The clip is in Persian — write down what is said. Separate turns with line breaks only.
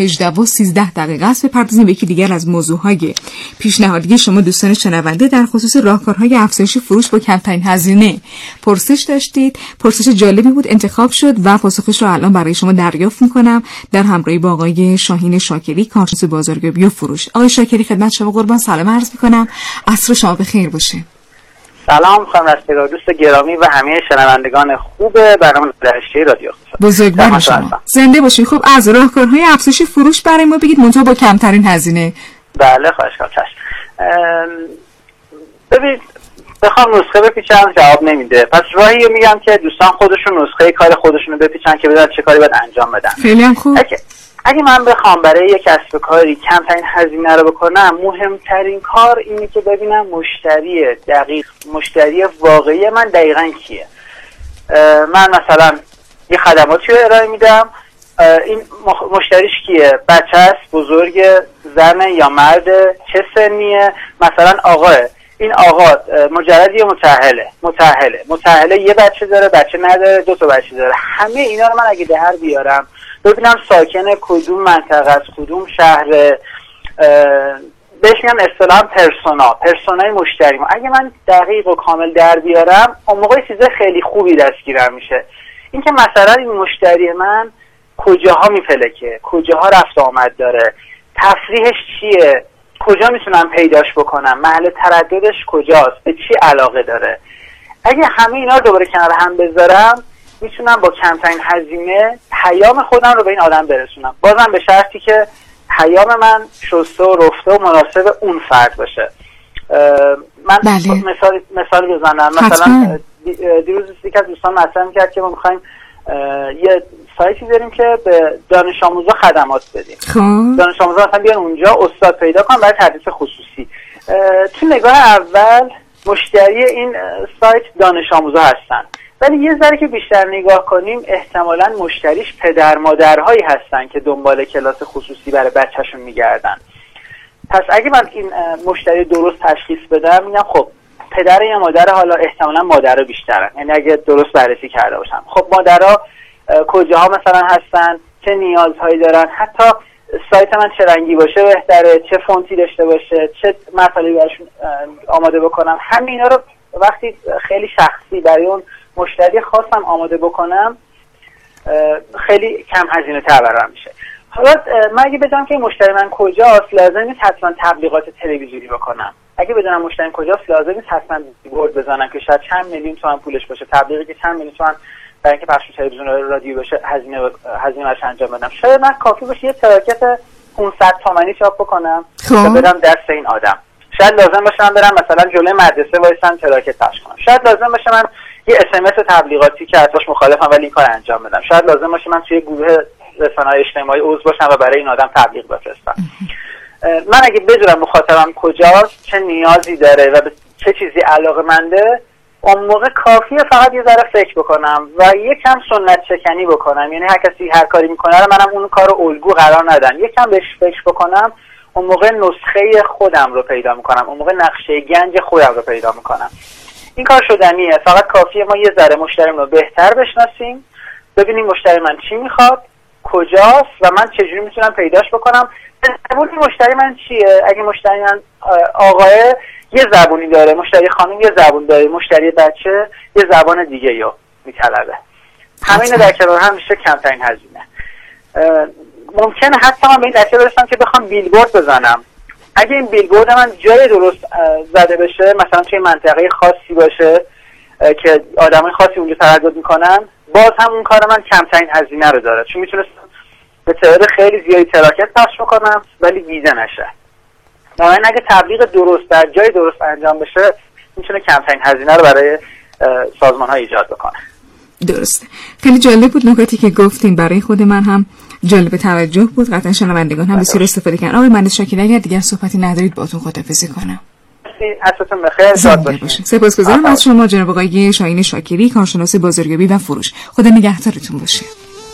18 و 13 دقیقه است. بپردازیم به یکی دیگر از موضوعهای پیشنهادی شما دوستان شنونده در خصوص راهکارهای افزایش فروش با کمترین هزینه. پرسش داشتید. پرسش جالبی بود. انتخاب شد و پاسخش رو الان برای شما دریافت می‌کنم. در همراهی با آقای شاهین شاکری کارشناس بازاریابی و فروش. آقای شاکری خدمت شما قربان. سلام عرض می‌کنم. عصر شما بخیر باشه.
سلام خانم رستگار دوست گرامی و همه شنوندگان خوب برنامه درشتی رادیو.
بزرگوار شما. زنده باشید خب از راهکارهای افزایش فروش برای ما بگید. منتها با کمترین هزینه.
بله خواهش کنم ببینید بخوام نسخه بپیچم جواب نمیده. پس راهی میگم که دوستان خودشون نسخه کار خودشون رو بپیچن که بدن چه کاری باید انجام بدن.
خیلی خوب.
اگه من بخوام برای یک کسب کاری کمترین هزینه رو بکنم مهمترین کار اینه که ببینم مشتری دقیق مشتری واقعی من دقیقا کیه. من مثلا یه خدماتی رو ارائه میدم. این مشتریش کیه؟ بچه است بزرگ زن یا مرد؟ چه سنیه؟ مثلا آقاه. این آقا مجرد یه متحله متحله متحله یه بچه داره بچه نداره دو تا بچه داره. همه اینا رو من اگه در بیارم ببینم ساکن کدوم منطقه از کدوم شهر بهش میگن اصطلاحا پرسونا پرسونای مشتری. ما اگه من دقیق و کامل در بیارم اون موقع چیز خیلی خوبی دستگیرم میشه. اینکه مثلا این مشتری من کجاها میپلکه کجاها رفت آمد داره تفریحش چیه کجا می‌تونم پیداش بکنم محل ترددش کجاست به چی علاقه داره. اگه همه اینا رو دوباره کنار هم بذارم می‌تونم با کمترین هزینه پیام خودم رو به این آدم برسونم. بازم به شرطی که پیام من شسته و رفته و مناسب اون فرد باشه. من بله. مثال مثال بزنم. مثلا دیروز یکی از دوستان مطرح کرد که ما می‌خوایم یه سایتی داریم که به دانش آموزا خدمات بدیم. خب. دانش آموزا مثلا بیان اونجا استاد پیدا کنن برای تدریس خصوصی. تو نگاه اول مشتری این سایت دانش آموزا هستن. ولی یه ذره که بیشتر نگاه کنیم احتمالا مشتریش پدر مادرهایی هستن که دنبال کلاس خصوصی برای بچهشون میگردن. پس اگه من این مشتری درست تشخیص بدم میگم خب پدر یا مادر حالا احتمالا مادر بیشترن. یعنی اگه درست بررسی کرده باشم. خب مادرها کجاها مثلا هستن؟ چه نیازهایی دارن؟ حتی سایت من چه رنگی باشه بهتره؟ چه فونتی داشته باشه؟ چه مطالبی براشون آماده بکنم؟ همه اینا رو وقتی خیلی شخصی برای اون مشتری خواستم آماده بکنم خیلی کم هزینه تر برام میشه. حالا من اگه بدونم که مشتری من کجاست لازم نیست حتما تبلیغات تلویزیونی بکنم. اگه بدونم مشتری کجاست لازم نیست حتما board بزنم که شاید چند میلیون تومن پولش باشه. تبلیغی که چند میلیون تومن برای اینکه پخش تلویزیون رادیو بشه هزینه هزینه انجام بدم. شاید من کافی باشه یه تراکت 500 تومانی چاپ بکنم خب. و بدم دست این آدم. شاید لازم باشه من برم مثلا جلوی مدرسه وایسم تراکت پخش کنم. شاید لازم باشه من یه اس تبلیغاتی که ازش مخالفم ولی این کار انجام بدم. شاید لازم باشه من توی گروه رسانه اجتماعی عضو باشم و برای این آدم تبلیغ بفرستم. من اگه بدونم مخاطبم کجاست چه نیازی داره و به چه چیزی علاقه منده اون موقع کافیه فقط یه ذره فکر بکنم و یکم سنت چکنی بکنم. یعنی هر کسی هر کاری می‌کنه رو منم اون کار الگو قرار ندم. یکم بهش فکر بکنم اون موقع نسخه خودم رو پیدا می‌کنم. اون موقع نقشه گنج خودم رو پیدا می‌کنم. این کار شدنیه. فقط کافیه ما یه ذره مشتریم رو بهتر بشناسیم. ببینیم مشتری من چی می‌خواد کجاست و من چجوری می‌تونم پیداش بکنم. زبونی مشتری من چیه؟ اگه مشتری من آقاه یه زبونی داره مشتری خانم یه زبون داره مشتری بچه یه زبان دیگه یا میطلبه. همین در کنار هم میشه کمترین هزینه. ممکنه حتی من به این نتیجه برسم که بخوام بیلبورد بزنم. اگه این بیلبورد من جای درست زده بشه مثلا توی منطقه خاصی باشه که آدمای خاصی اونجا تردد می‌کنن باز هم اون کار من کمترین هزینه رو داره. چون می‌تونستم به تعداد خیلی زیادی تراکت پخش بکنم ولی ویزه نشه. بنابراین اگه تبلیغ درست در جای درست انجام بشه می‌تونه کمترین هزینه رو برای سازمان ها ایجاد بکنه.
درسته. خیلی جالب بود نکاتی که گفتیم برای خود من هم جالب توجه بود. قطعا شنوندگان هم بسیار استفاده کردن. آقای مهندس شاکر اگر دیگر صحبتی ندارید باتون خدافظی کنم.
حساتون بخیر شاد
سپاسگزارم از شما جناب آقای شاهین شاکری کارشناس بازاریابی و فروش. خدا نگهدارتون باشه.